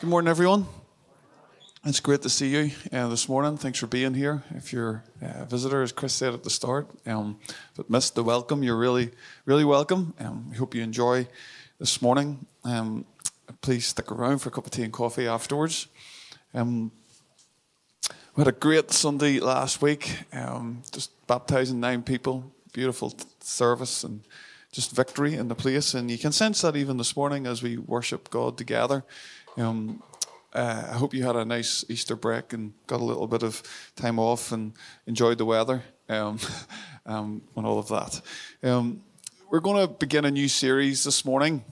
Good morning, everyone. It's great to see you uh, this morning. Thanks for being here. If you're a visitor, as Chris said at the start, um, but missed the welcome, you're really, really welcome. Um, we hope you enjoy this morning. Um, please stick around for a cup of tea and coffee afterwards. Um, we had a great Sunday last week, um, just baptizing nine people. Beautiful service and just victory in the place. And you can sense that even this morning as we worship God together. Um, uh, I hope you had a nice Easter break and got a little bit of time off and enjoyed the weather um, um, and all of that. Um, we're going to begin a new series this morning.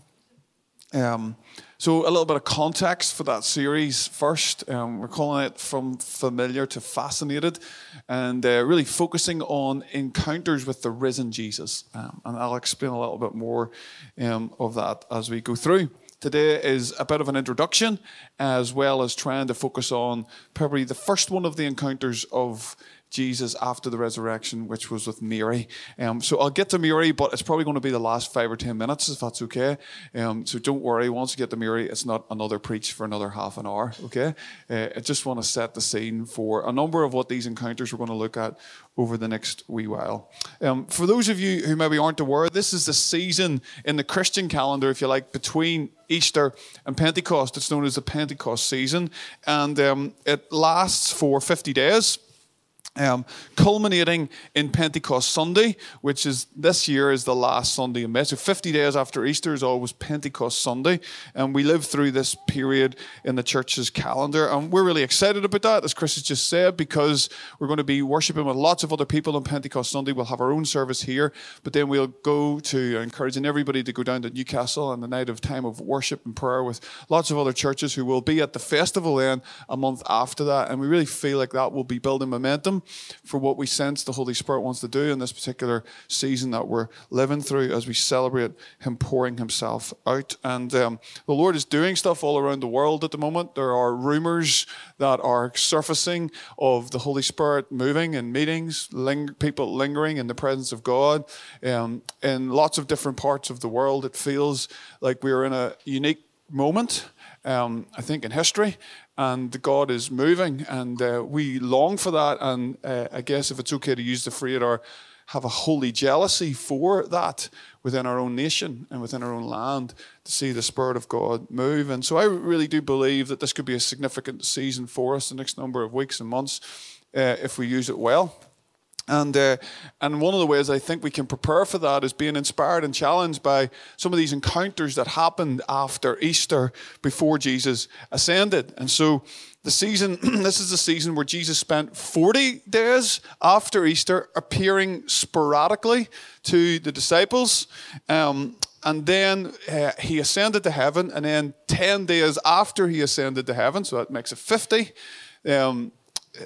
Um, so, a little bit of context for that series first. Um, we're calling it From Familiar to Fascinated, and uh, really focusing on encounters with the risen Jesus. And I'll explain a little bit more of that as we go through. Today is a bit of an introduction, as well as trying to focus on probably the first one of the encounters of Jesus after the resurrection, which was with Mary. Um, so I'll get to Mary, but it's probably going to be the last five or ten minutes, if that's okay. Um, so don't worry, once you get to Mary, it's not another preach for another half an hour, okay? Uh, I just want to set the scene for a number of what these encounters we're going to look at over the next wee while. Um, for those of you who maybe aren't aware, this is the season in the Christian calendar, if you like, between Easter and Pentecost. It's known as the Pentecost season, and um, it lasts for 50 days. Um, culminating in Pentecost Sunday, which is this year is the last Sunday in May. So 50 days after Easter is always Pentecost Sunday. And we live through this period in the church's calendar. And we're really excited about that, as Chris has just said, because we're going to be worshiping with lots of other people on Pentecost Sunday. We'll have our own service here, but then we'll go to encouraging everybody to go down to Newcastle on the night of time of worship and prayer with lots of other churches who will be at the festival then a month after that. And we really feel like that will be building momentum for what we sense the Holy Spirit wants to do in this particular season that we're living through as we celebrate Him pouring Himself out. And um, the Lord is doing stuff all around the world at the moment. There are rumors that are surfacing of the Holy Spirit moving in meetings, ling- people lingering in the presence of God. Um, in lots of different parts of the world, it feels like we're in a unique moment. Um, I think in history, and God is moving, and uh, we long for that. And uh, I guess if it's okay to use the phrase, or have a holy jealousy for that within our own nation and within our own land to see the Spirit of God move. And so I really do believe that this could be a significant season for us the next number of weeks and months uh, if we use it well. And, uh, and one of the ways I think we can prepare for that is being inspired and challenged by some of these encounters that happened after Easter before Jesus ascended. And so the season, this is the season where Jesus spent 40 days after Easter appearing sporadically to the disciples. Um, and then uh, he ascended to heaven. And then 10 days after he ascended to heaven, so that makes it 50, um,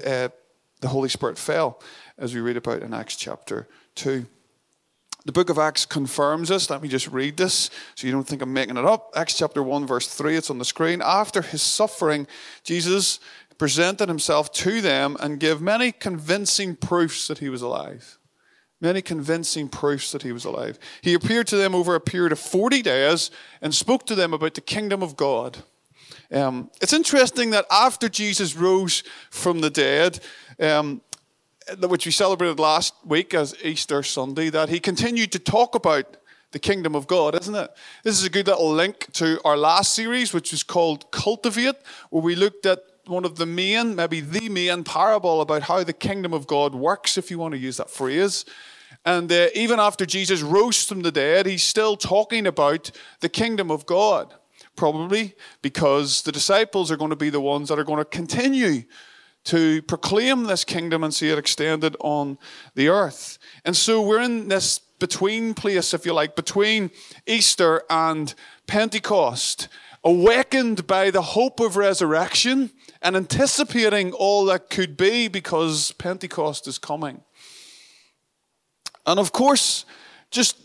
uh, the Holy Spirit fell as we read about in Acts chapter 2. The book of Acts confirms this. Let me just read this so you don't think I'm making it up. Acts chapter 1, verse 3, it's on the screen. After his suffering, Jesus presented himself to them and gave many convincing proofs that he was alive. Many convincing proofs that he was alive. He appeared to them over a period of 40 days and spoke to them about the kingdom of God. Um, it's interesting that after Jesus rose from the dead, um, which we celebrated last week as Easter Sunday, that he continued to talk about the kingdom of God, isn't it? This is a good little link to our last series, which was called Cultivate, where we looked at one of the main, maybe the main parable about how the kingdom of God works, if you want to use that phrase. And uh, even after Jesus rose from the dead, he's still talking about the kingdom of God, probably because the disciples are going to be the ones that are going to continue to proclaim this kingdom and see it extended on the earth. And so we're in this between place, if you like, between Easter and Pentecost, awakened by the hope of resurrection and anticipating all that could be because Pentecost is coming. And of course, just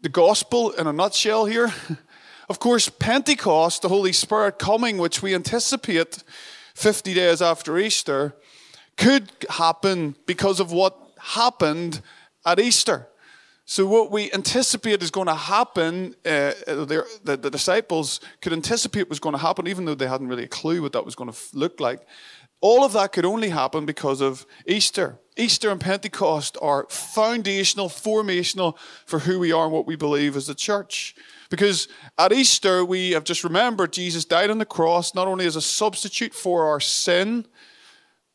the gospel in a nutshell here. Of course, Pentecost, the Holy Spirit coming, which we anticipate 50 days after Easter could happen because of what happened at Easter. So, what we anticipate is going to happen, uh, the, the, the, disciples could anticipate was going to happen, even though they hadn't really a clue what that was going to look like. All of that could only happen because of Easter. Easter and Pentecost are foundational, formational for who we are and what we believe as a church. Because at Easter, we have just remembered Jesus died on the cross not only as a substitute for our sin,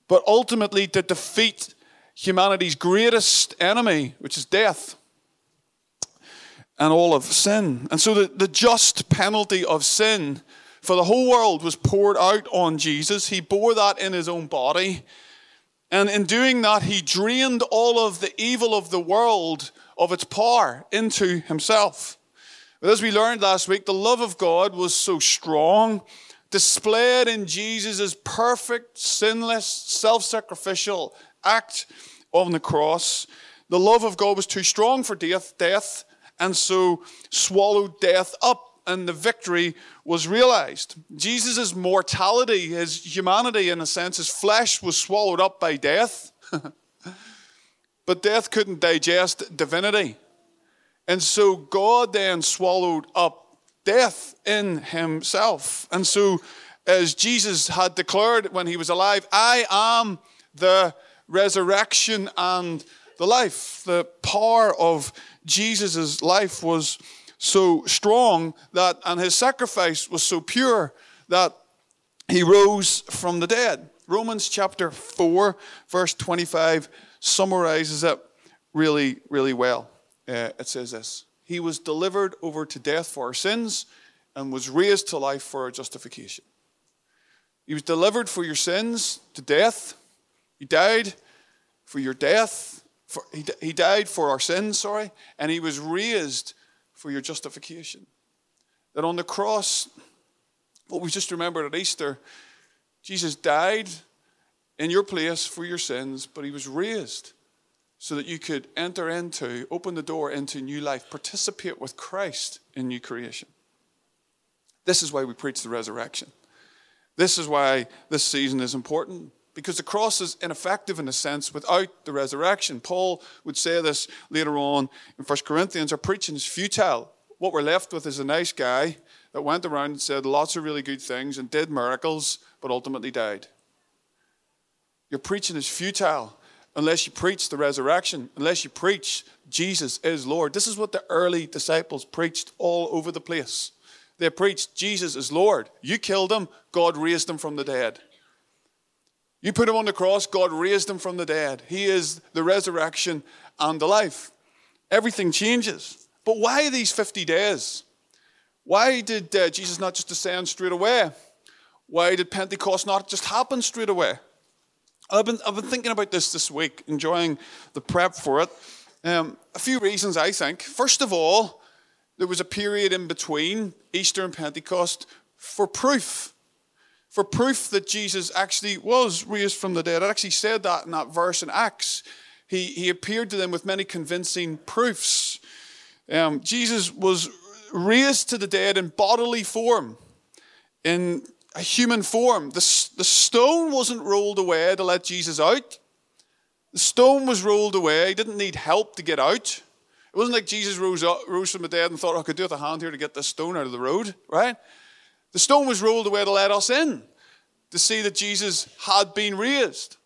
but ultimately to defeat humanity's greatest enemy, which is death and all of sin. And so the, the just penalty of sin for the whole world was poured out on Jesus. He bore that in his own body. And in doing that, he drained all of the evil of the world of its power into himself. But as we learned last week, the love of God was so strong, displayed in Jesus' perfect, sinless, self sacrificial act on the cross. The love of God was too strong for death, death and so swallowed death up and the victory was realized. Jesus' mortality, his humanity, in a sense, his flesh was swallowed up by death. but death couldn't digest divinity. And so God then swallowed up death in himself. And so, as Jesus had declared when he was alive, I am the resurrection and the life. The power of Jesus' life was so strong that, and his sacrifice was so pure that he rose from the dead. Romans chapter 4, verse 25 summarizes it really, really well. Uh, it says this He was delivered over to death for our sins and was raised to life for our justification. He was delivered for your sins to death. He died for your death for, he, he died for our sins, sorry, and he was raised for your justification. That on the cross, what we just remembered at Easter, Jesus died in your place for your sins, but he was raised so that you could enter into, open the door into new life, participate with Christ in new creation. This is why we preach the resurrection. This is why this season is important because the cross is ineffective in a sense without the resurrection. Paul would say this later on in 1 Corinthians our preaching is futile. What we're left with is a nice guy that went around and said lots of really good things and did miracles, but ultimately died. Your preaching is futile unless you preach the resurrection, unless you preach Jesus is Lord. This is what the early disciples preached all over the place. They preached Jesus is Lord. You killed him, God raised him from the dead. You put him on the cross, God raised him from the dead. He is the resurrection and the life. Everything changes. But why these 50 days? Why did uh, Jesus not just descend straight away? Why did Pentecost not just happen straight away? I've been, I've been thinking about this this week, enjoying the prep for it. Um, a few reasons, I think. First of all, there was a period in between Easter and Pentecost for proof for proof that Jesus actually was raised from the dead. I actually said that in that verse in Acts. He, he appeared to them with many convincing proofs. Um, Jesus was raised to the dead in bodily form, in a human form. The, the stone wasn't rolled away to let Jesus out. The stone was rolled away. He didn't need help to get out. It wasn't like Jesus rose, up, rose from the dead and thought, oh, I could do with a hand here to get this stone out of the road, right? The stone was rolled away to let us in, to see that Jesus had been raised.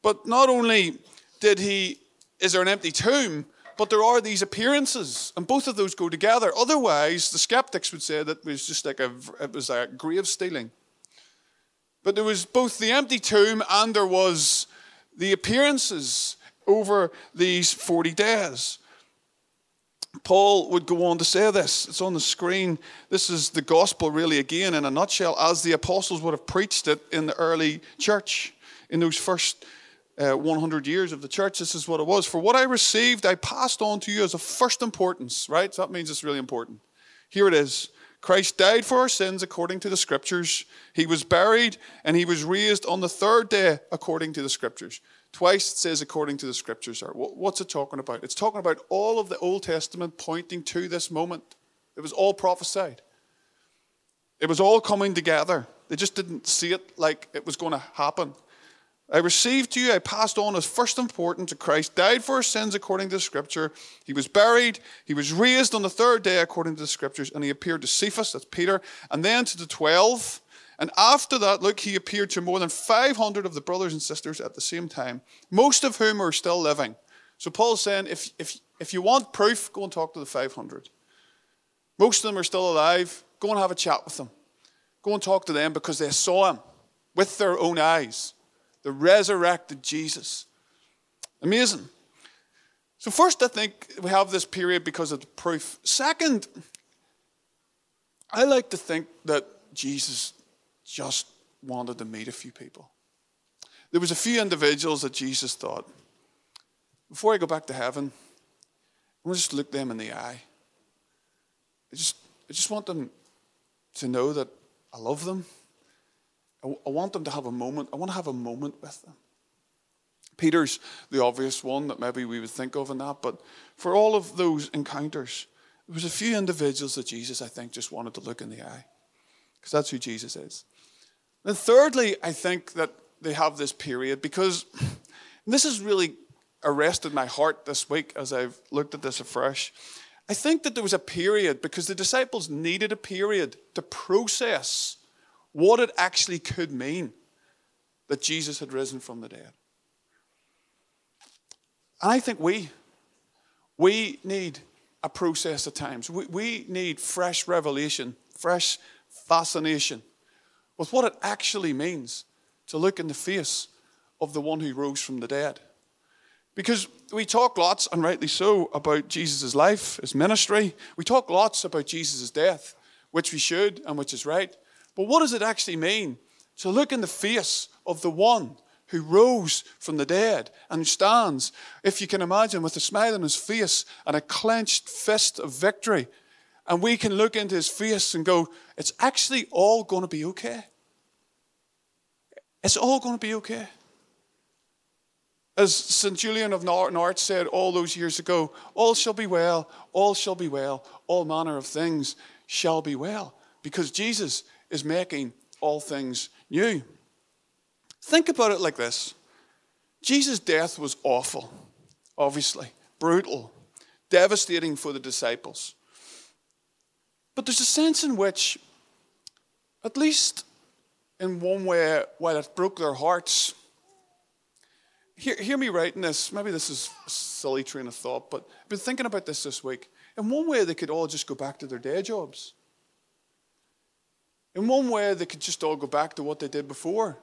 But not only did he, is there an empty tomb, but there are these appearances, and both of those go together. Otherwise, the skeptics would say that it was just like a, it was like grave stealing. But there was both the empty tomb and there was the appearances over these 40 days. Paul would go on to say this. It's on the screen. This is the gospel, really, again, in a nutshell, as the apostles would have preached it in the early church, in those first uh, 100 years of the church. This is what it was. For what I received, I passed on to you as of first importance, right? So that means it's really important. Here it is Christ died for our sins according to the scriptures. He was buried and he was raised on the third day according to the scriptures. Twice it says according to the scriptures. What's it talking about? It's talking about all of the Old Testament pointing to this moment. It was all prophesied. It was all coming together. They just didn't see it like it was going to happen. I received to you, I passed on as first important to Christ, died for our sins according to the scripture. He was buried, he was raised on the third day according to the scriptures, and he appeared to Cephas, that's Peter, and then to the twelve. And after that, look, he appeared to more than 500 of the brothers and sisters at the same time, most of whom are still living. So Paul's saying, if, if, if you want proof, go and talk to the 500. Most of them are still alive. Go and have a chat with them. Go and talk to them because they saw him with their own eyes the resurrected Jesus. Amazing. So, first, I think we have this period because of the proof. Second, I like to think that Jesus just wanted to meet a few people. There was a few individuals that Jesus thought, before I go back to heaven, I'm going to just look them in the eye. I just, I just want them to know that I love them. I, want them to have a moment. I want to have a moment with them. Peter's the obvious one that maybe we would think of in that, but for all of those encounters, there was a few individuals that Jesus, I think, just wanted to look in the eye. Because that's who Jesus is. And thirdly, I think that they have this period because this has really arrested my heart this week as I've looked at this afresh. I think that there was a period because the disciples needed a period to process what it actually could mean that Jesus had risen from the dead. And I think we, we need a process at times. We, we need fresh revelation, fresh fascination with what it actually means to look in the face of the one who rose from the dead. Because we talk lots, and rightly so, about Jesus' life, his ministry. We talk lots about Jesus' death, which we should and which is right. But what does it actually mean to look in the face of the one who rose from the dead and stands, if you can imagine, with a smile on his face and a clenched fist of victory? And we can look into his face and go, it's actually all going to be okay. It's all going to be okay. As St. Julian of Norwich said all those years ago, all shall be well, all shall be well, all manner of things shall be well. Because Jesus is making all things new. Think about it like this Jesus' death was awful, obviously, brutal, devastating for the disciples. But there's a sense in which, at least in one way, while it broke their hearts, hear, hear me writing this. Maybe this is a silly train of thought, but I've been thinking about this this week. In one way, they could all just go back to their day jobs. In one way, they could just all go back to what they did before.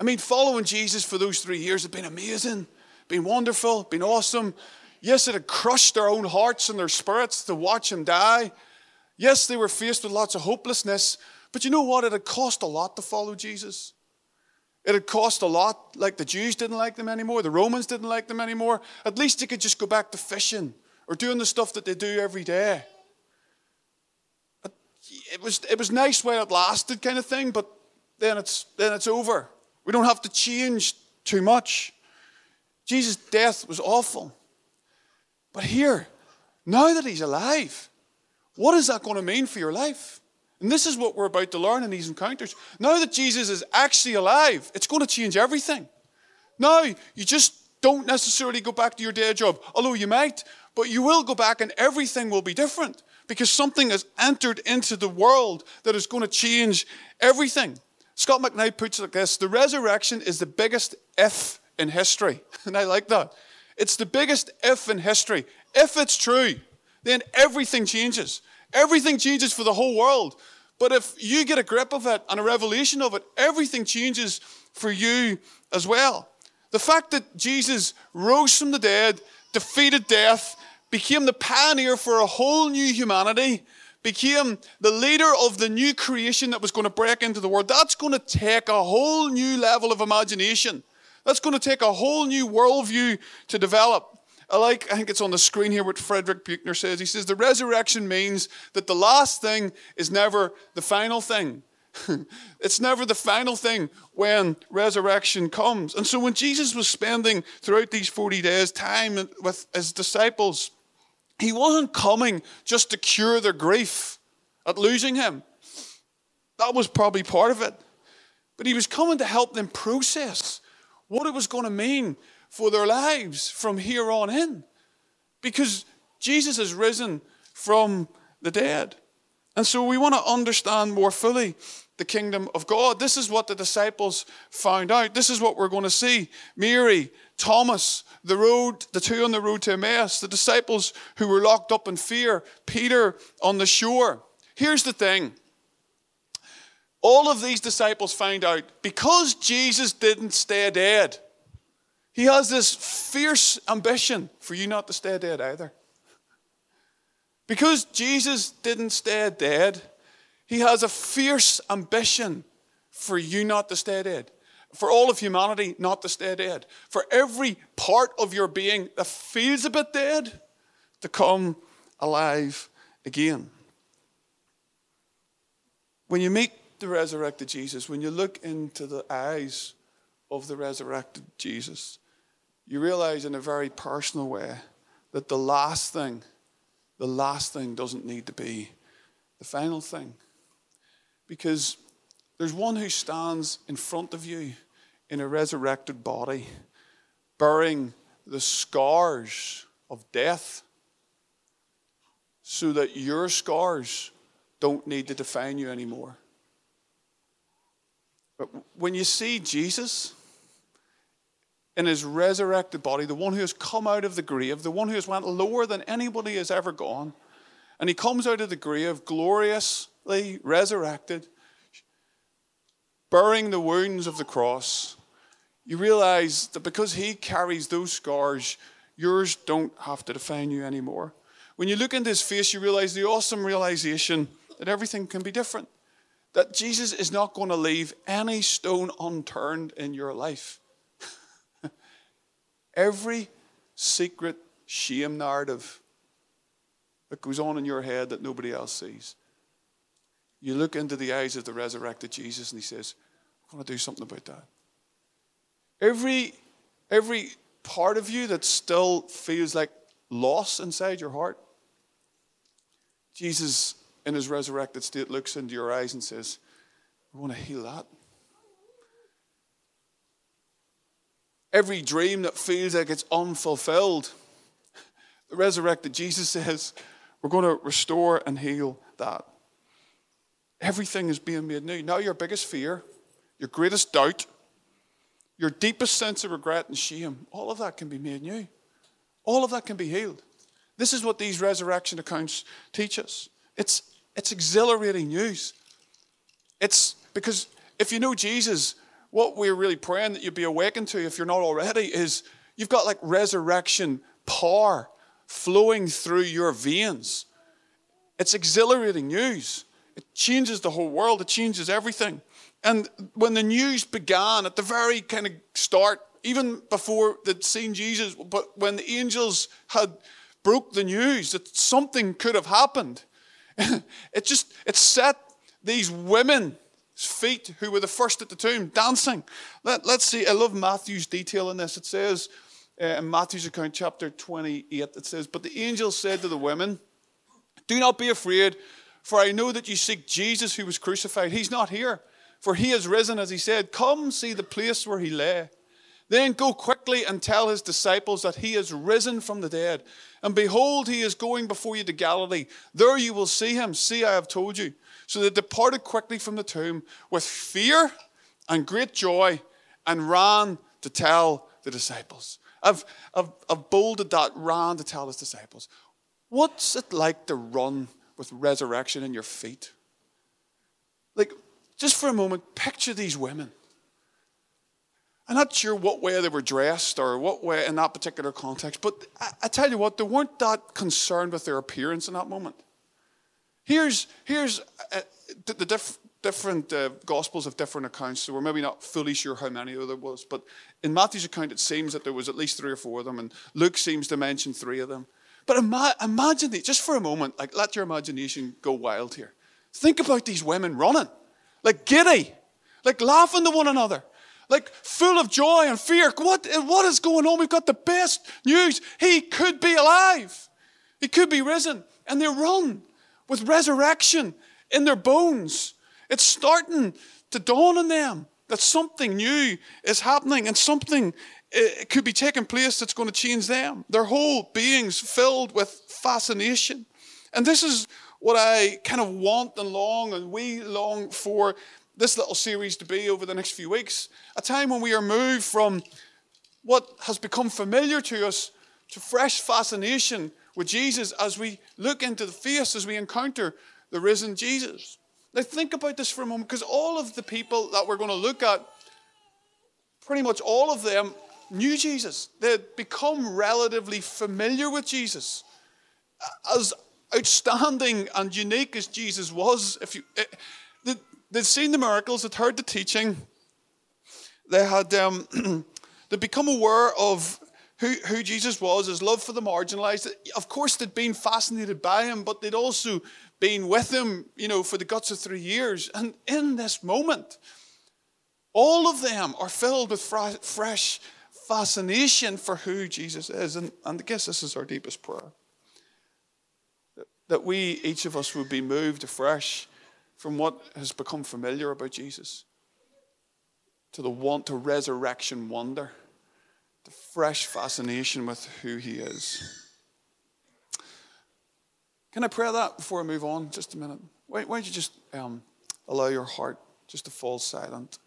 I mean, following Jesus for those three years had been amazing, been wonderful, been awesome. Yes, it had crushed their own hearts and their spirits to watch him die. Yes, they were faced with lots of hopelessness, but you know what? It had cost a lot to follow Jesus. It had cost a lot, like the Jews didn't like them anymore, the Romans didn't like them anymore. At least they could just go back to fishing or doing the stuff that they do every day it was, it was nice while it lasted, kind of thing, but then it's, then it's over. We don't have to change too much. Jesus' death was awful. But here, now that he's alive, what is that going to mean for your life? And this is what we're about to learn in these encounters. Now that Jesus is actually alive, it's going to change everything. Now, you just don't necessarily go back to your day job, although you might, but you will go back and everything will be different because something has entered into the world that is going to change everything. Scot McKnight puts it like this The resurrection is the biggest if in history. And I like that. It's the biggest if in history. If it's true, then everything changes. Everything changes for the whole world. But if you get a grip of it and a revelation of it, everything changes for you as well. The fact that Jesus rose from the dead, defeated death, became the pioneer for a whole new humanity, became the leader of the new creation that was going to break into the world. That's going to take a whole new level of imagination. That's going to take a whole new worldview to develop. I like, I think it's on the screen here what Frederick Buechner says. He says, The resurrection means that the last thing is never the final thing. it's never the final thing when resurrection comes. And so when Jesus was spending throughout these 40 days time with his disciples, he wasn't coming just to cure their grief at losing him. That was probably part of it. but he was coming to help them process what it was going to mean for their lives from here on in. Because Jesus has risen from the dead. And so we want to understand more fully the kingdom of God. This is what the disciples found out. This is what we're going to see. Mary, Thomas, the road, the two on the road to Emmaus, the disciples who were locked up in fear, Peter on the shore. Here's the thing. All of these disciples find out because Jesus didn't stay dead, he has this fierce ambition for you not to stay dead either. Because Jesus didn't stay dead, he has a fierce ambition for you not to stay dead. For all of humanity not to stay dead. For every part of your being that feels a bit dead to come alive again. When you meet the resurrected Jesus, when you look into the eyes of the resurrected Jesus, you realize in a very personal way that the last thing the last thing doesn't need to be the final thing. Because there's one who stands in front of you in a resurrected body, bearing the scars of death, so that your scars don't need to define you anymore. But when you see Jesus, in his resurrected body, the one who has come out of the grave, the one who has went lower than anybody has ever gone. And he comes out of the grave gloriously resurrected, bearing the wounds of the cross. You realize that because he carries those scars, yours don't have to define you anymore. When you look into his face, you realize the awesome realization that everything can be different. That Jesus is not going to leave any stone unturned in your life. Every secret shame narrative that goes on in your head that nobody else sees. You look into the eyes of the resurrected Jesus and he says, I want to do something about that. Every, every part of you that still feels like loss inside your heart, Jesus, in his resurrected state, looks into your eyes and says, I want to heal that. every dream that feels like it's unfulfilled. The resurrected Jesus says, We're going to restore and heal that. Everything is being made new. Now, your biggest fear, your greatest doubt, your deepest sense of regret and shame, all of that can be made new. All of that can be healed. This is what these resurrection accounts teach us. It's, it's exhilarating news. It's because if you know Jesus, what we're really praying that you be awakened to, if you're not already, is you've got like resurrection power flowing through your veins. It's exhilarating news. It changes the whole world, it changes everything. And when the news began at the very kind of start, even before they'd seen Jesus, but when the angels had broke the news that something could have happened, it just it set these women's feet, who were the first at the tomb, dancing. Let, us see. I love Matthew's detail in this. It says uh, in Matthew's account, chapter 28, it says, But the angel said to the women, Do not be afraid, for I know that you seek Jesus who was crucified. He's not here, for he has risen, as he said. Come see the place where he lay. Then go quickly and tell his disciples that he is risen from the dead. And behold, he is going before you to Galilee. There you will see him. See, I have told you. So they departed quickly from the tomb with fear and great joy and ran to tell the disciples. I've, I've, I've bolded that, ran to tell his disciples. What's it like to run with resurrection in your feet? Like, just for a moment, picture these women. I'm not sure what way they were dressed or what way in that particular context, but I, I tell you what, they weren't that concerned with their appearance in that moment. Here's, here's uh, the, the diff, different uh, gospels have different accounts, so we're maybe not fully sure how many there was. But in Matthew's account, it seems that there was at least three or four of them, and Luke seems to mention three of them. But ima- imagine the, just for a moment, like let your imagination go wild here. Think about these women running, like giddy, like laughing to one another, like full of joy and fear. What, what is going on? We've got the best news. He could be alive. He could be risen. And they run with resurrection in their bones. It's starting to dawn on them that something new is happening and something it could be taking place that's going to change them. Their whole beings filled with fascination. And this is what I kind of want and long and we long for this little series to be over the next few weeks. A time when we are moved from what has become familiar to us to fresh fascination with Jesus as we look into the face, as we encounter the risen Jesus. Now, think about this for a moment because all of the people that we're going to look at, pretty much all of them knew Jesus. They'd become relatively familiar with Jesus. As outstanding and unique as Jesus was, if you, eh, they'd seen the miracles, they'd heard the teaching, they had um, they'd become aware of who, who Jesus was, his love for the marginalized. Of course, they'd been fascinated by him, but they'd also been with him, you know, for the guts of three years. And in this moment, all of them are filled with fresh fascination for who Jesus is. And, and I guess this is our deepest prayer. That we, each of us, would be moved afresh from what has become familiar about Jesus to the want to resurrection wonder the fresh fascination with who he is. Can I pray that before I move on? Just a minute. Why, why don't you just um, allow your heart just to fall silent?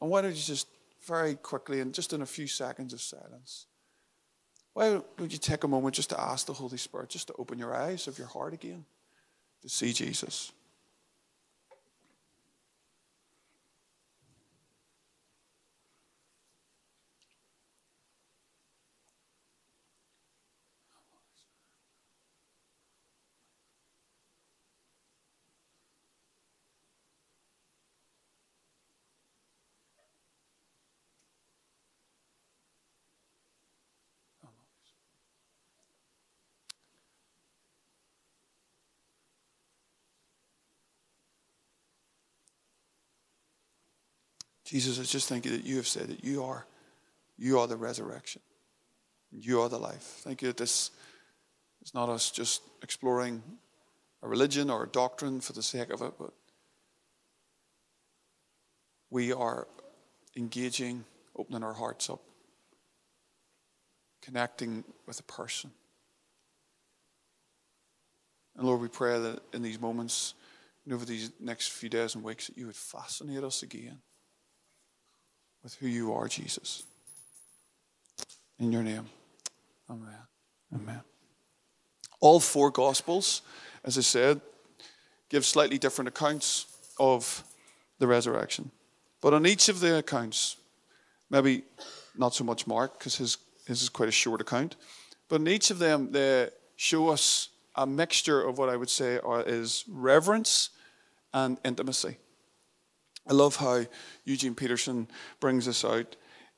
And why don't you just very quickly and just in a few seconds of silence, why don't you take a moment just to ask the Holy Spirit just to open your eyes of your heart again to see Jesus? Jesus, I just thank you that you have said that you are, you are the resurrection. You are the life. Thank you that this is not us just exploring a religion or a doctrine for the sake of it, but we are engaging, opening our hearts up, connecting with a person. And Lord, we pray that in these moments and over these next few days and weeks that you would fascinate us again with who you are, Jesus. In your name. Amen. Amen. All four Gospels, as I said, give slightly different accounts of the resurrection. But on each of the accounts, maybe not so much Mark, because his, his is quite a short account, but in each of them, they show us a mixture of what I would say are, is reverence and intimacy. I love how Eugene Peterson brings this out.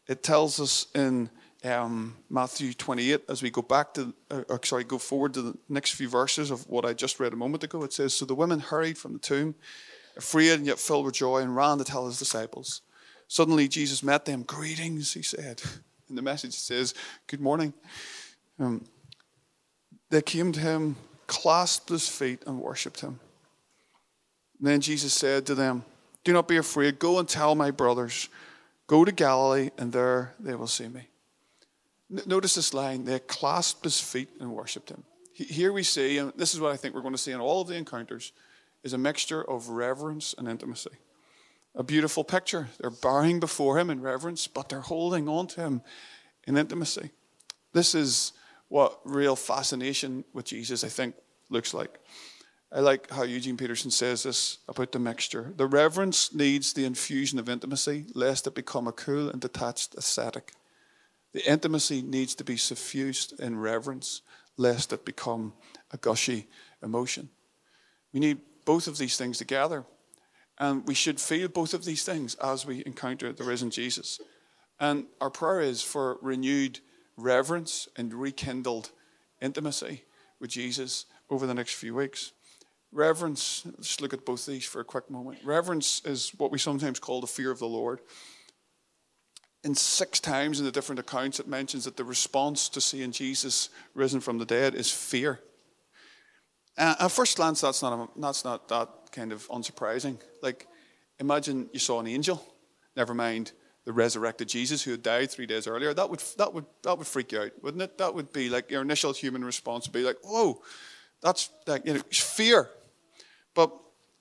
It tells us in um, Matthew 28, as we go back to, uh, sorry, go forward to the next few verses of what I just read a moment ago, it says, So the women hurried from the tomb, afraid and yet filled with joy, and ran to tell his disciples. Suddenly Jesus met them. Greetings, he said. In the message says, Good morning. Um, they came to him, clasped his feet, and worshipped him. And then Jesus said to them, do not be afraid. Go and tell my brothers. Go to Galilee, and there they will see me. Notice this line. They clasped his feet and worshipped him. Here we see, and this is what I think we're going to see in all of the encounters, is a mixture of reverence and intimacy. A beautiful picture. They're bowing before him in reverence, but they're holding on to him in intimacy. This is what real fascination with Jesus, I think, looks like. I like how Eugene Peterson says this about the mixture. The reverence needs the infusion of intimacy, lest it become a cool and detached ascetic. The intimacy needs to be suffused in reverence, lest it become a gushy emotion. We need both of these things together. And we should feel both of these things as we encounter the risen Jesus. And our prayer is for renewed reverence and rekindled intimacy with Jesus over the next few weeks. Reverence, let's look at both these for a quick moment. Reverence is what we sometimes call the fear of the Lord. In six times in the different accounts, it mentions that the response to seeing Jesus risen from the dead is fear. Uh, at first glance, that's not, a, that's not that kind of unsurprising. Like, imagine you saw an angel never mind the resurrected Jesus who had died three days earlier, that would, that would, that would freak you out, wouldn't it? That would be like your initial human response would be like, whoa, that's like, you know, fear. But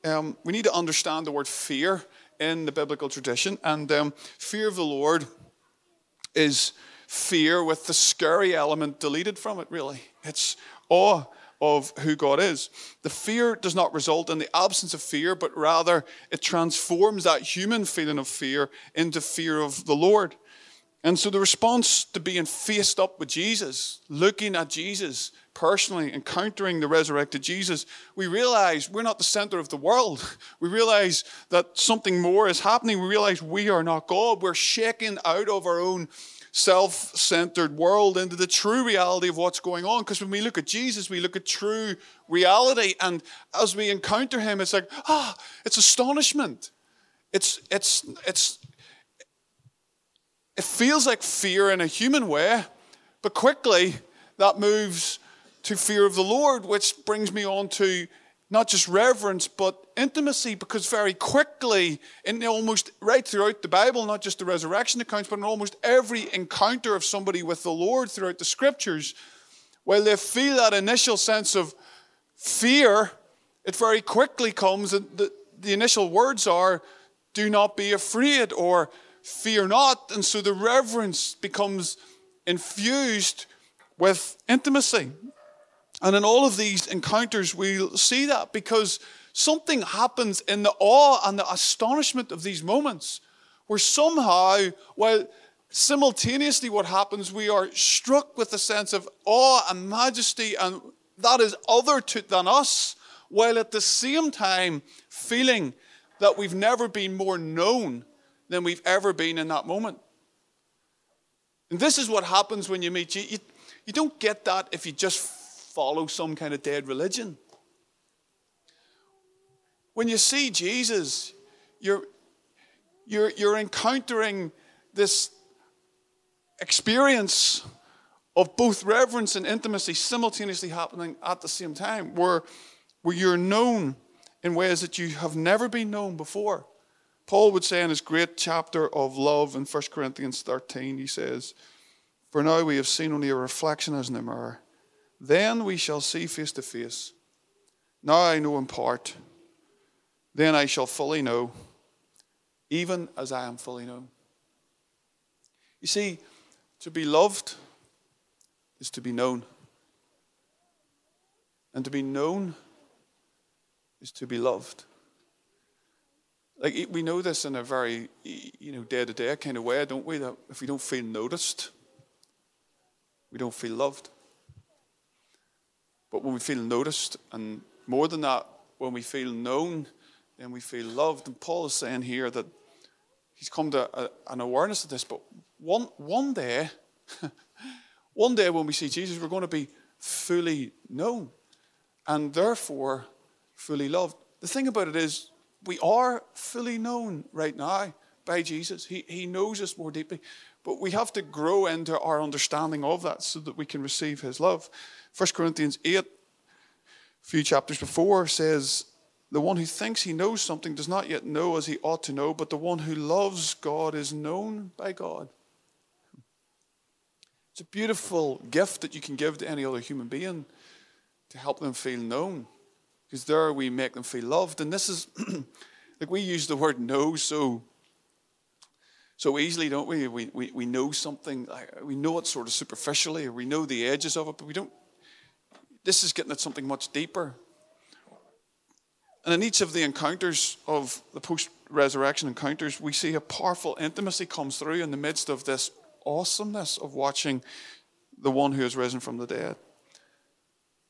um, we need to understand the word fear in the biblical tradition. And um, fear of the Lord is fear with the scary element deleted from it, really. It's awe of who God is. The fear does not result in the absence of fear, but rather it transforms that human feeling of fear into fear of the Lord. And so the response to being faced up with Jesus, looking at Jesus personally, encountering the resurrected Jesus, we realize we're not the center of the world. We realize that something more is happening. We realize we are not God. We're shaken out of our own self centered world into the true reality of what's going on. Because when we look at Jesus, we look at true reality. And as we encounter him, it's like, ah, it's astonishment. It's, it's, it's, it feels like fear in a human way, but quickly that moves to fear of the Lord, which brings me on to not just reverence, but intimacy, because very quickly, in almost right throughout the Bible, not just the resurrection accounts, but in almost every encounter of somebody with the Lord throughout the scriptures, while they feel that initial sense of fear, it very quickly comes, and the, the initial words are, do not be afraid, or fear not. And so the reverence becomes infused with intimacy. And in all of these encounters, we'll see that because something happens in the awe and the astonishment of these moments where somehow, while simultaneously what happens, we are struck with a sense of awe and majesty, and that is other to, than us, while at the same time feeling that we've never been more known than we've ever been in that moment. And this is what happens when you meet you. You, you don't get that if you just follow some kind of dead religion. When you see Jesus, you're, you're, you're encountering this experience of both reverence and intimacy simultaneously happening at the same time, where, where you're known in ways that you have never been known before. Paul would say in his great chapter of love in 1 Corinthians 13, he says, For now we have seen only a reflection as in a mirror. Then we shall see face to face. Now I know in part. Then I shall fully know, even as I am fully known. You see, to be loved is to be known. And to be known is to be loved. Like we know this in a very, you know, day to day kind of way, don't we? That if we don't feel noticed, we don't feel loved. But when we feel noticed, and more than that, when we feel known, then we feel loved. And Paul is saying here that he's come to a, an awareness of this. But one, one day, one day when we see Jesus, we're going to be fully known and therefore fully loved. The thing about it is, we are fully known right now by Jesus. He, he knows us more deeply. But we have to grow into our understanding of that so that we can receive his love. 1 Corinthians 8, a few chapters before, says, The one who thinks he knows something does not yet know as he ought to know, but the one who loves God is known by God. It's a beautiful gift that you can give to any other human being to help them feel known. Because there we make them feel loved. And this is, like we use the word know so so easily, don't we? We, we, we know something, we know it sort of superficially, or we know the edges of it, but we don't this is getting at something much deeper. And in each of the encounters of the post resurrection encounters, we see a powerful intimacy comes through in the midst of this awesomeness of watching the one who has risen from the dead.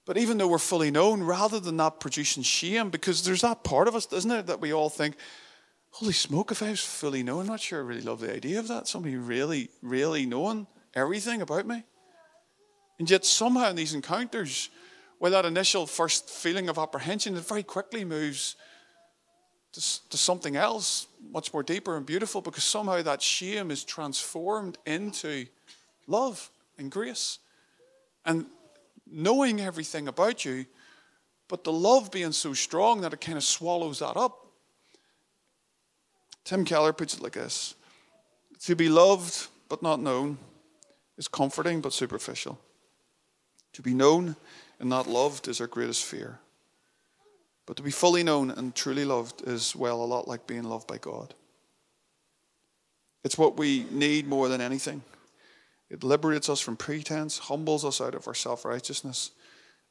But even though we're fully known, rather than that producing shame, because there's that part of us, isn't it, that we all think, holy smoke, if I was fully known, I'm not sure I really love the idea of that. Somebody really, really knowing everything about me. And yet, somehow in these encounters, well, that initial first feeling of apprehension, it very quickly moves to, to something else, much more deeper and beautiful, because somehow that shame is transformed into love and grace. And knowing everything about you, but the love being so strong that it kind of swallows that up. Tim Keller puts it like this To be loved but not known is comforting but superficial. To be known and not loved is our greatest fear. But to be fully known and truly loved is, well, a lot like being loved by God. It's what we need more than anything. It liberates us from pretense, humbles us out of our self righteousness,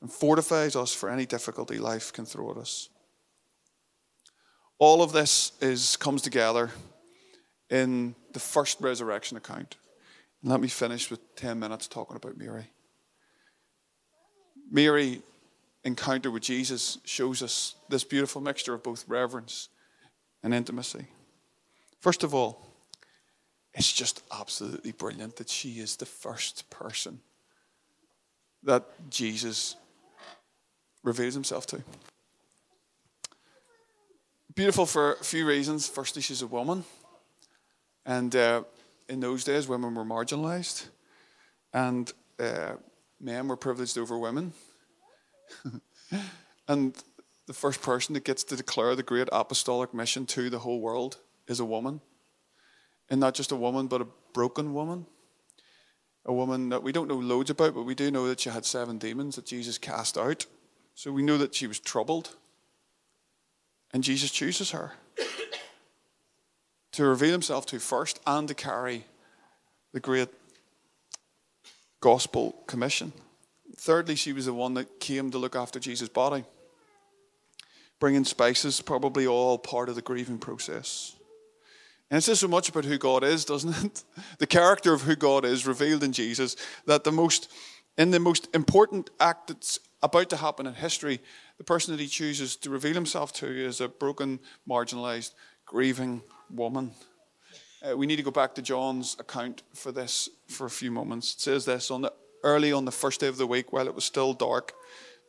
and fortifies us for any difficulty life can throw at us. All of this is comes together in the first resurrection account. Let me finish with 10 minutes talking about Mary. Mary encounter with Jesus shows us this beautiful mixture of both reverence and intimacy. First of all, it's just absolutely brilliant that she is the first person that Jesus reveals himself to. Beautiful for a few reasons. Firstly, she's a woman. And uh, in those days, women were marginalized. And uh, men were privileged over women. and the first person that gets to declare the great apostolic mission to the whole world is a woman. And not just a woman, but a broken woman. A woman that we don't know loads about, but we do know that she had seven demons that Jesus cast out. So we know that she was troubled. And Jesus chooses her to reveal himself to first and to carry the great gospel commission. Thirdly, she was the one that came to look after Jesus' body. Bringing spices, probably all part of the grieving process. And it says so much about who God is, doesn't it? The character of who God is revealed in Jesus, that the most, in the most important act that's about to happen in history, the person that he chooses to reveal himself to is a broken, marginalized, grieving woman. Uh, we need to go back to John's account for this for a few moments. It says this on the early on the first day of the week, while it was still dark,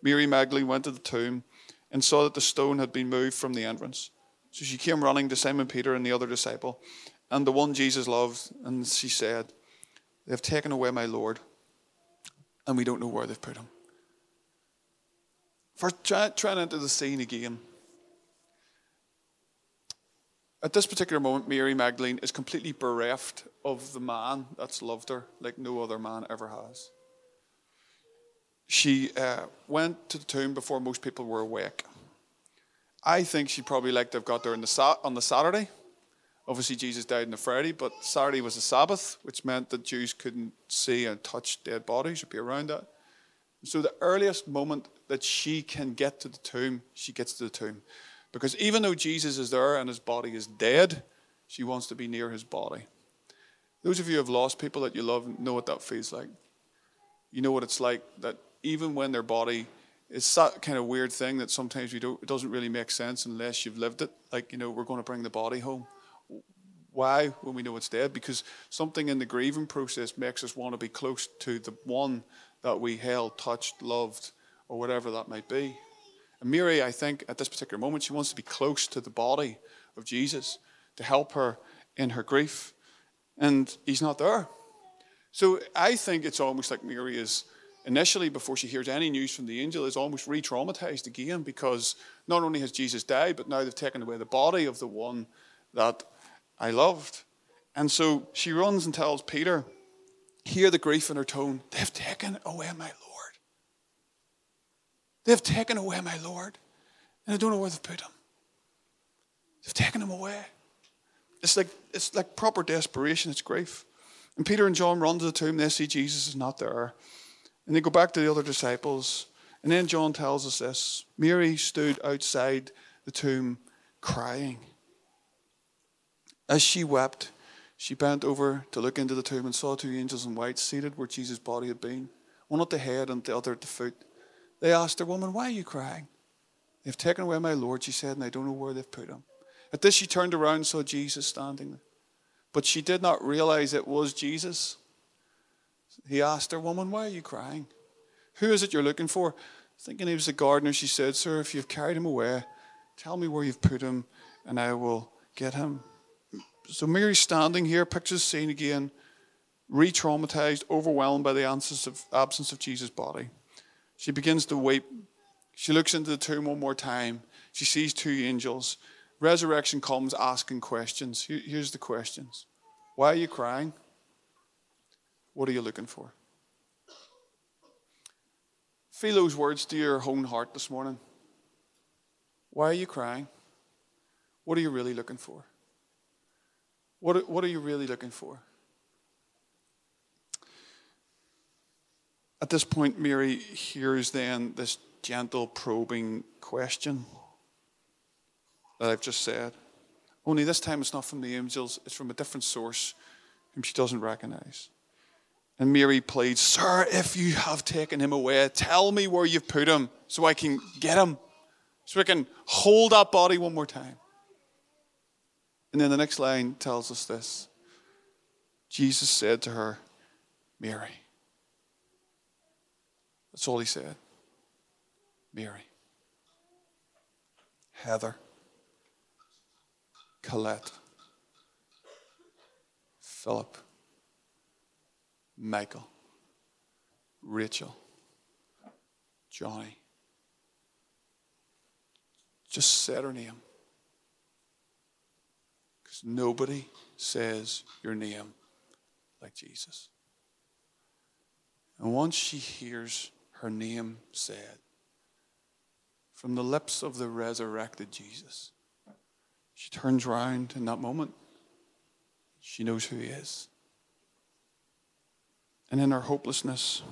Mary Magdalene went to the tomb and saw that the stone had been moved from the entrance. So she came running to Simon Peter and the other disciple, and the one Jesus loved, and she said, They have taken away my Lord, and we don't know where they've put him. First, try, try and enter the scene again. At this particular moment, Mary Magdalene is completely bereft of the man that's loved her like no other man ever has she uh, went to the tomb before most people were awake. I think she probably liked to have got there on the, on the Saturday. Obviously, Jesus died on the Friday, but Saturday was a Sabbath, which meant that Jews couldn't see and touch dead bodies or be around that. So, the earliest moment that she can get to the tomb, she gets to the tomb. Because even though Jesus is there and his body is dead, she wants to be near his body. Those of you who have lost people that you love know what that feels like. You know what it's like that even when their body is that kind of weird thing that sometimes we don't, it doesn't really make sense unless you've lived it. Like, you know, we're going to bring the body home. Why when we know it's dead? Because something in the grieving process makes us want to be close to the one that we held, touched, loved, or whatever that might be. And Mary, I think, at this particular moment, she wants to be close to the body of Jesus to help her in her grief. And he's not there. So I think it's almost like Mary is initially, before she hears any news from the angel, is almost re traumatized again because not only has Jesus died, but now they've taken away the body of the one that I loved. And so she runs and tells Peter, hear the grief in her tone, they've taken away my Lord. They've taken away my Lord. And I don't know where they've put him. They've taken him away. It's like, it's like proper desperation, it's grief. And Peter and John run to the tomb, they see Jesus is not there. And they go back to the other disciples. And then John tells us this Mary stood outside the tomb crying. As she wept, she bent over to look into the tomb and saw two angels in white seated where Jesus' body had been, one at the head and the other at the foot. They asked her, Woman, why are you crying? They've taken away my Lord, she said, and I don't know where they've put him. At this, she turned around and saw Jesus standing there. But she did not realize it was Jesus. He asked her, Woman, why are you crying? Who is it you're looking for? Thinking he was the gardener, she said, Sir, if you've carried him away, tell me where you've put him, and I will get him. So Mary's standing here, pictures scene again, re traumatized, overwhelmed by the absence of Jesus' body. She begins to weep. She looks into the tomb one more time. She sees two angels, resurrection comes asking questions. Here's the questions Why are you crying? What are you looking for? Feel those words to your own heart this morning. Why are you crying? What are you really looking for? What, what are you really looking for? At this point, Mary hears then this gentle, probing question that I've just said. Only this time it's not from the angels, it's from a different source whom she doesn't recognize. And Mary pleads, Sir, if you have taken him away, tell me where you've put him so I can get him, so I can hold that body one more time. And then the next line tells us this Jesus said to her, Mary. That's all he said. Mary. Heather. Colette. Philip. Michael. Rachel. Johnny. Just said her name. Because nobody says your name like Jesus. And once she hears her name said from the lips of the resurrected Jesus, she turns round in that moment. She knows who he is. And in her hopelessness,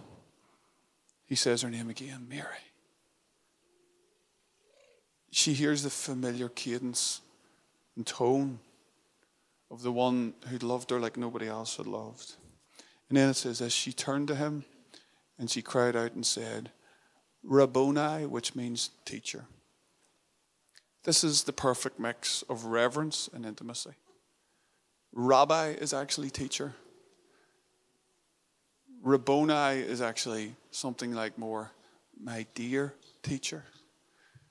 he says her name again Mary. She hears the familiar cadence and tone of the one who'd loved her like nobody else had loved. And then it says, as she turned to him and she cried out and said, Rabboni, which means teacher. This is the perfect mix of reverence and intimacy. Rabbi is actually teacher. Rabboni is actually something like more my dear teacher.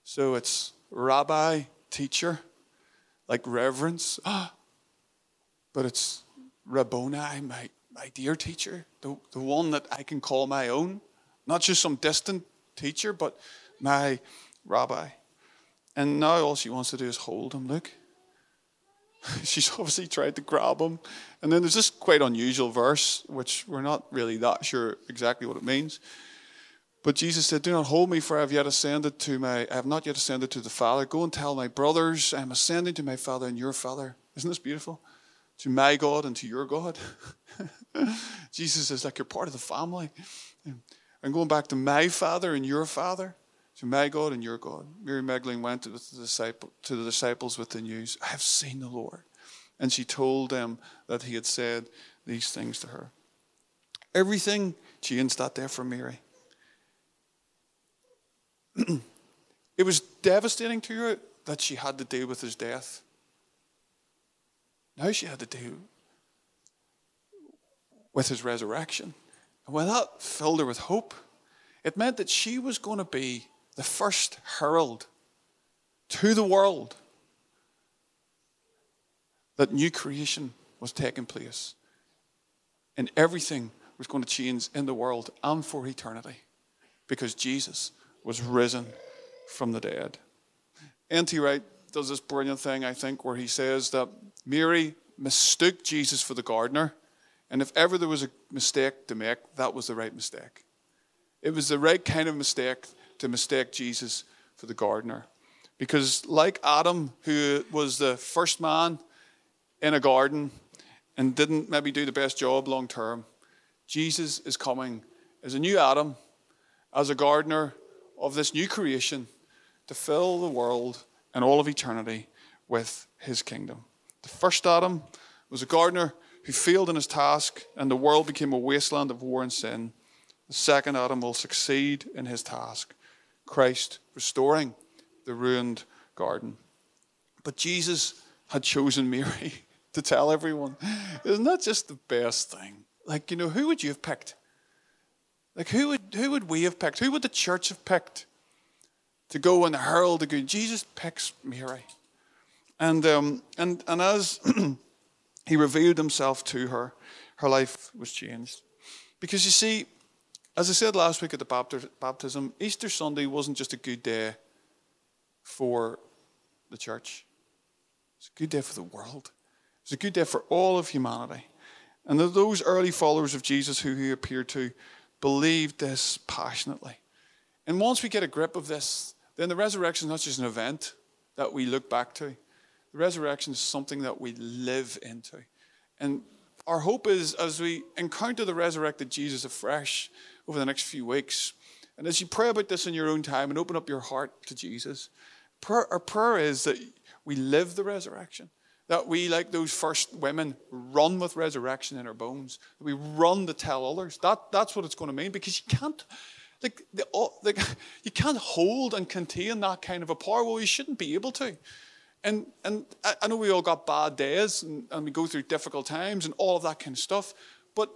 So it's rabbi, teacher, like reverence. Ah, but it's Rabboni, my, my dear teacher, the, the one that I can call my own. Not just some distant teacher, but my rabbi. And now all she wants to do is hold him. Look. She's obviously tried to grab him. And then there's this quite unusual verse, which we're not really that sure exactly what it means. But Jesus said, Do not hold me, for I have yet ascended to my I have not yet ascended to the Father. Go and tell my brothers, I am ascending to my Father and your Father. Isn't this beautiful? to my God and to your God. Jesus is like you're part of the family. And going back to my father and your father, to my God and your God. Mary Magdalene went to the, disciple, to the disciples with the news, I have seen the Lord. And she told them that he had said these things to her. Everything changed that day for Mary. it was devastating to her that she had to deal with his death. Now she had to deal with his resurrection. And when that filled her with hope, it meant that she was going to be the first herald to the world that new creation was taking place. And everything was going to change in the world and for eternity because Jesus was risen from the dead. N.T. Wright does this brilliant thing, I think, where he says that Mary mistook Jesus for the gardener. And if ever there was a mistake to make, that was the right mistake. It was the right kind of mistake to mistake Jesus for the gardener. Because, like Adam, who was the first man in a garden and didn't maybe do the best job long term, Jesus is coming as a new Adam, as a gardener of this new creation to fill the world and all of eternity with his kingdom. The first Adam was a gardener who failed in his task, and the world became a wasteland of war and sin. The second Adam will succeed in his task, Christ restoring the ruined garden. But Jesus had chosen Mary to tell everyone. Isn't that just the best thing? Like, you know, who would you have picked? Like, who would, who would we have picked? Who would the church have picked to go and herald the good? Jesus picks Mary. And, um, and, and as he revealed himself to her, her life was changed. Because you see, as I said last week at the baptism, Easter Sunday wasn't just a good day for the church. It's a good day for the world. It's a good day for all of humanity. And those early followers of Jesus who he appeared to believed this passionately. And once we get a grip of this, then the resurrection is not just an event that we look back to. The resurrection is something that we live into. And our hope is as we encounter the resurrected Jesus afresh over the next few weeks, and as you pray about this in your own time and open up your heart to Jesus, prayer, our prayer is that we live the resurrection. That we, like those first women, run with resurrection in our bones. We run to tell others. That, that's what it's going to mean because you can't, like, the, like, you can't hold and contain that kind of a power. Well, you shouldn't be able to. And, and I know we all got bad days and, and we go through difficult times and all of that kind of stuff. But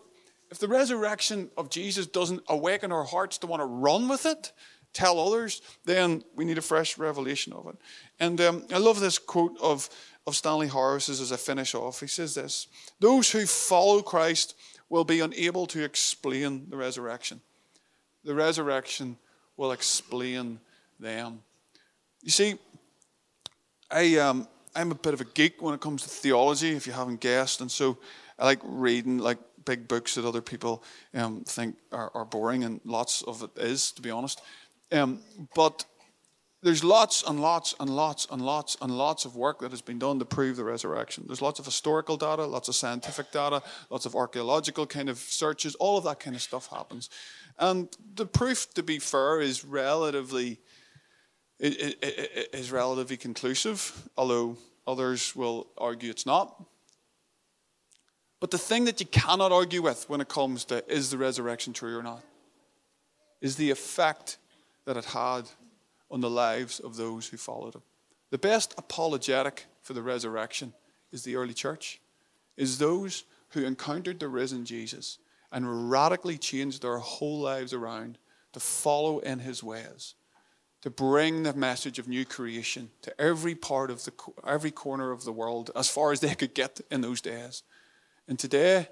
if the resurrection of Jesus doesn't awaken our hearts to want to run with it, tell others, then we need a fresh revelation of it. And um, I love this quote of, of Stanley Hauerwas as I finish off. He says this Those who follow Christ will be unable to explain the resurrection. The resurrection will explain them. You see, I, um, I'm a bit of a geek when it comes to theology, if you haven't guessed, and so I like reading like big books that other people um, think are, are, boring, and lots of it is, to be honest. Um, but there's lots and lots and lots and lots and lots of work that has been done to prove the resurrection. There's lots of historical data, lots of scientific data, lots of archaeological kind of searches, all of that kind of stuff happens. And the proof, to be fair, is relatively it, it, it is relatively conclusive, although others will argue it's not. But the thing that you cannot argue with when it comes to is the resurrection true or not is the effect that it had on the lives of those who followed him. The best apologetic for the resurrection is the early church, is those who encountered the risen Jesus and radically changed their whole lives around to follow in his ways to bring the message of new creation to every part of the every corner of the world as far as they could get in those days. And today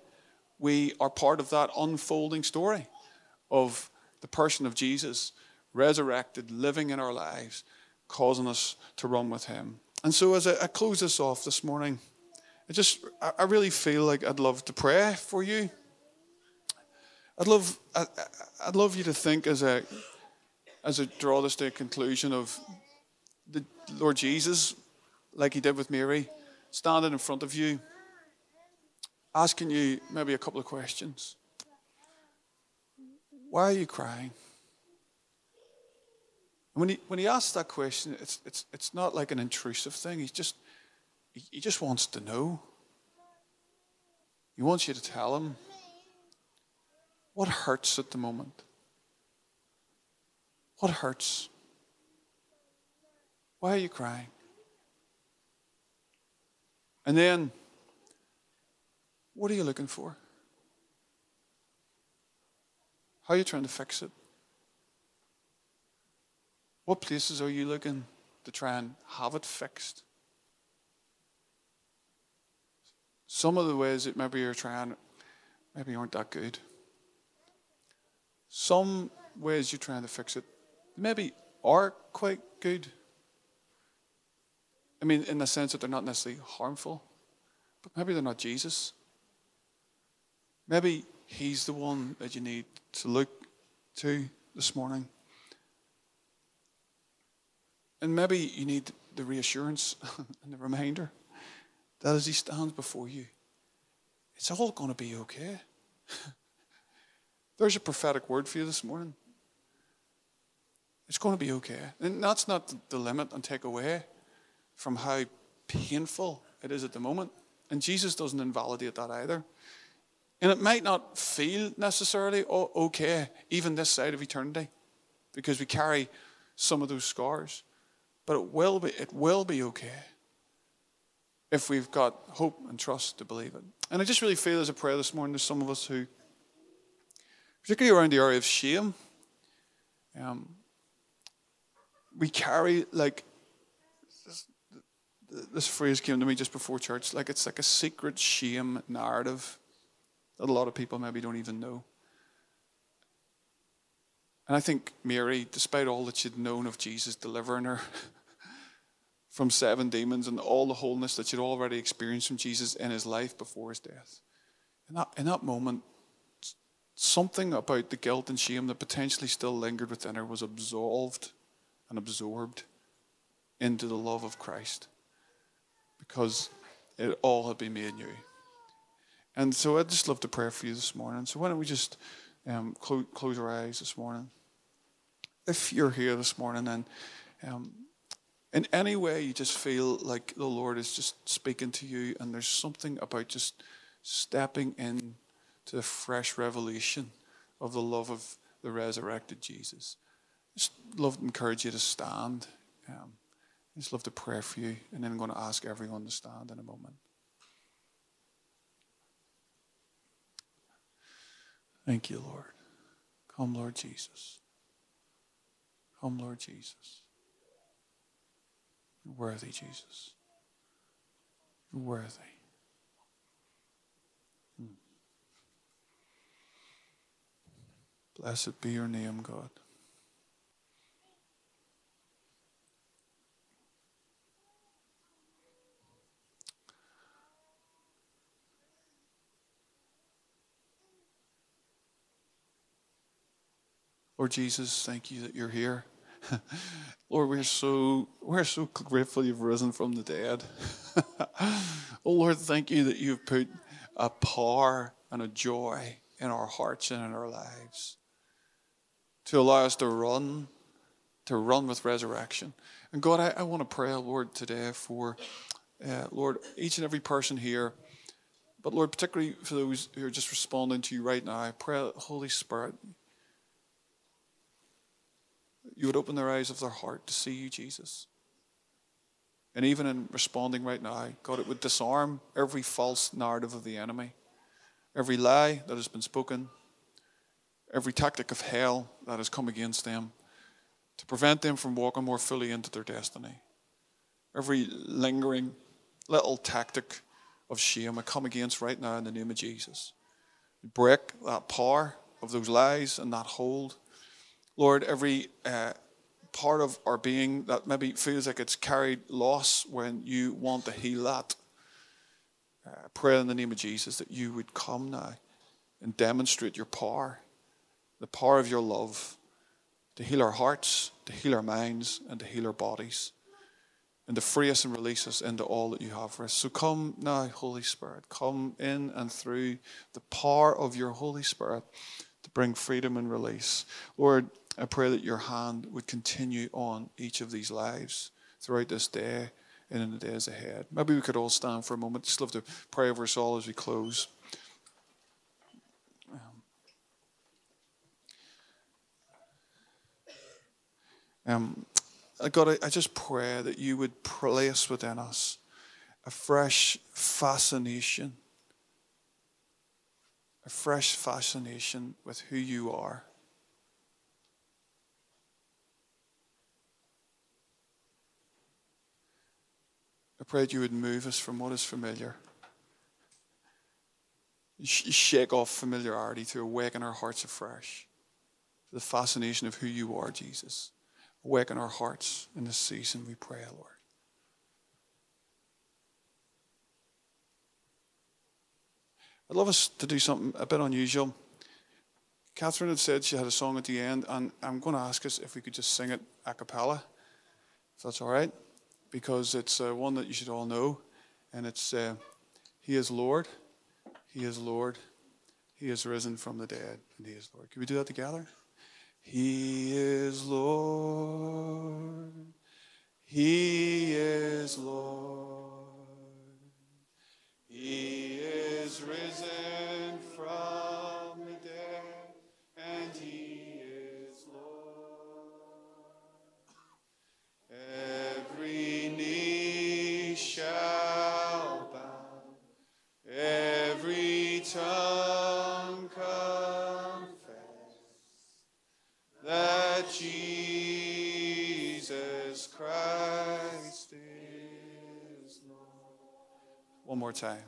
we are part of that unfolding story of the person of Jesus resurrected, living in our lives, causing us to run with him. And so as I, close this off this morning, I just I really feel like I'd love to pray for you. I'd love I'd love you to think as a as I draw this to a conclusion of the Lord Jesus, like he did with Mary, standing in front of you, asking you maybe a couple of questions. Why are you crying? And when he, when he asks that question, it's, it's, it's not like an intrusive thing. He's just, he just wants to know. He wants you to tell him what hurts at the moment. What hurts? Why are you crying? And then, what are you looking for? How are you trying to fix it? What places are you looking to try and have it fixed? Some of the ways that maybe you're trying maybe aren't that good. Some ways you're trying to fix it maybe are quite good. I mean, in the sense that they're not necessarily harmful, but maybe they're not Jesus. Maybe He's the one that you need to look to this morning. And maybe you need the reassurance and the reminder that as He stands before you, it's all going to be okay. There's a prophetic word for you this morning. It's going to be okay. And that's not the limit and take away from how painful it is at the moment. And Jesus doesn't invalidate that either. And it might not feel necessarily okay, even this side of eternity, because we carry some of those scars. But it will be, it will be okay if we've got hope and trust to believe it. And I just really feel as a prayer this morning, there's some of us who, particularly around the area of shame, um, we carry like this, phrase came to me just before church like it's like a secret shame narrative that a lot of people maybe don't even know and i think mary despite all that she'd known of jesus delivering her from seven demons and all the wholeness that she'd already experienced from Jesus in his life before his death. In that, in that moment, something about the guilt and shame that potentially still lingered within her was absolved and absorbed into the love of Christ because it all had been made new. And so I'd just love to pray for you this morning. So why don't we just um, close, close our eyes this morning? If you're here this morning and um, in any way you just feel like the Lord is just speaking to you, and there's something about just stepping in to the fresh revelation of the love of the resurrected Jesus. Just love to encourage you to stand. Um, I just love to pray for you, and then I'm going to ask everyone to stand in a moment. Thank you, Lord. Come, Lord Jesus. Come, Lord Jesus. You're worthy, Jesus. You're worthy. Hmm. Blessed be your name, God. Lord Jesus, thank you that you're here. Lord, we're so we're so grateful you've risen from the dead. oh Lord, thank you that you've put a power and a joy in our hearts and in our lives to allow us to run, to run with resurrection. And God, I, I want to pray, Lord, today for uh, Lord each and every person here. But Lord, particularly for those who are just responding to you right now, I pray, Holy Spirit, you would open their eyes of their heart to see you, Jesus. And even in responding right now, God, it would disarm every false narrative of the enemy, every lie that has been spoken, every tactic of hell that has come against them to prevent them from walking more fully into their destiny. Every lingering little tactic of shame I come against right now in the name of Jesus. Break that power of those lies and that hold Lord, every uh, part of our being that maybe feels like it's carried loss when you want to heal that, uh, pray in the name of Jesus that you would come now and demonstrate your power, the power of your love to heal our hearts, to heal our minds, and to heal our bodies, and to free us and release us into all that you have for us. So come now, Holy Spirit, come in and through the power of your Holy Spirit to bring freedom and release. Lord, I pray that your hand would continue on each of these lives throughout this day and in the days ahead. Maybe we could all stand for a moment. Just love to pray over us all as we close. Um, God, I, I just pray that you would place within us a fresh fascination, a fresh fascination with who you are. I pray that you would move us from what is familiar. Shake off familiarity to awaken our hearts afresh to the fascination of who you are, Jesus. Awaken our hearts in this season, we pray, Lord. I'd love us to do something a bit unusual. Catherine had said she had a song at the end, and I'm going to ask us if we could just sing it a cappella, if that's all right because it's uh, one that you should all know. And it's uh, He is Lord, He is Lord, He is risen from the dead, and He is Lord. Can we do that together? He is Lord, He is Lord, He is risen from time.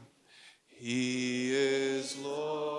He is Lord.